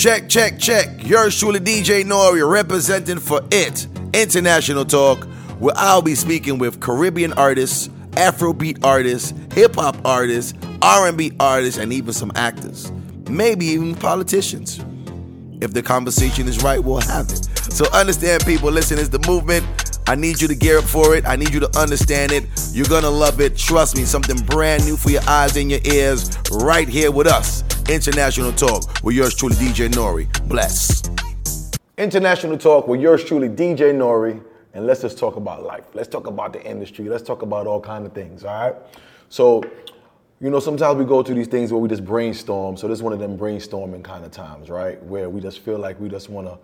Check, check, check. Yours truly, DJ Norie, representing for it International Talk, where I'll be speaking with Caribbean artists, Afrobeat artists, hip hop artists, R&B artists, and even some actors. Maybe even politicians. If the conversation is right, we'll have it. So understand, people. Listen, it's the movement. I need you to gear up for it. I need you to understand it. You're gonna love it. Trust me, something brand new for your eyes and your ears right here with us. International Talk with yours truly, DJ Norie. Bless. International Talk with yours truly, DJ Norie, and let's just talk about life. Let's talk about the industry. Let's talk about all kind of things. All right. So, you know, sometimes we go through these things where we just brainstorm. So this is one of them brainstorming kind of times, right? Where we just feel like we just want to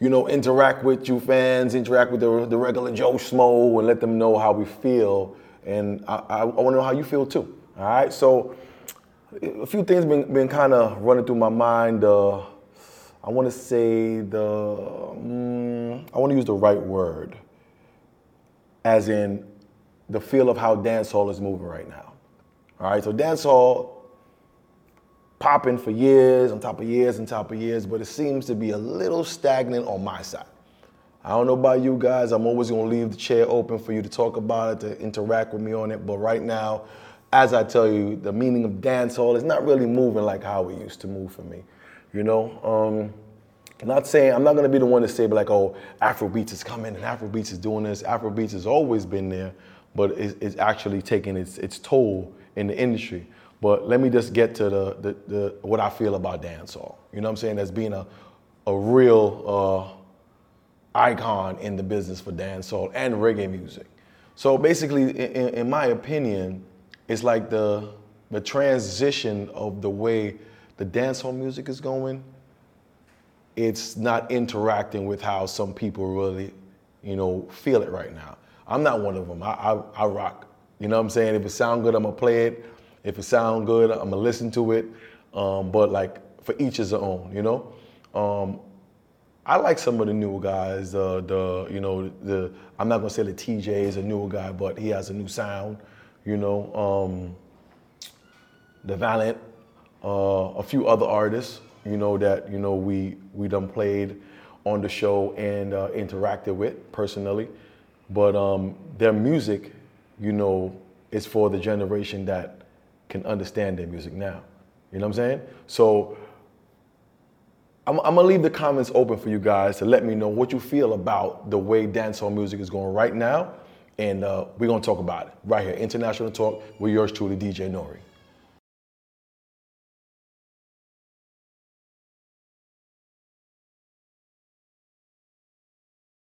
you know, interact with you fans, interact with the, the regular Joe Smo, and let them know how we feel. And I, I, I want to know how you feel too. All right. So a few things been been kind of running through my mind. Uh, I want to say the mm, I want to use the right word, as in the feel of how dancehall is moving right now. All right. So dancehall popping for years on top of years on top of years, but it seems to be a little stagnant on my side. I don't know about you guys. I'm always gonna leave the chair open for you to talk about it, to interact with me on it. But right now, as I tell you, the meaning of dancehall is not really moving like how it used to move for me. You know, um, not saying I'm not gonna be the one to say, but like, oh, Afrobeats is coming and Afrobeats is doing this. Afrobeats has always been there, but it's, it's actually taking its its toll in the industry. But let me just get to the, the, the what I feel about dancehall. You know what I'm saying? As being a, a real uh, icon in the business for dancehall and reggae music. So basically, in, in my opinion, it's like the, the transition of the way the dancehall music is going. It's not interacting with how some people really, you know, feel it right now. I'm not one of them. I, I, I rock. You know what I'm saying? If it sound good, I'm gonna play it. If it sound good, I'm gonna listen to it. Um, but like for each is own, you know. Um, I like some of the newer guys. Uh, the you know the I'm not gonna say that Teejay is a newer guy, but he has a new sound. You know, um, the Valiant, uh, a few other artists. You know that you know we we done played on the show and uh, interacted with personally, but um, their music, you know, is for the generation that can understand their music now. You know what I'm saying? So I'm, I'm, gonna leave the comments open for you guys to let me know what you feel about the way dancehall music is going right now, and uh, we're gonna talk about it right here. International Talk with yours truly, DJ Norie.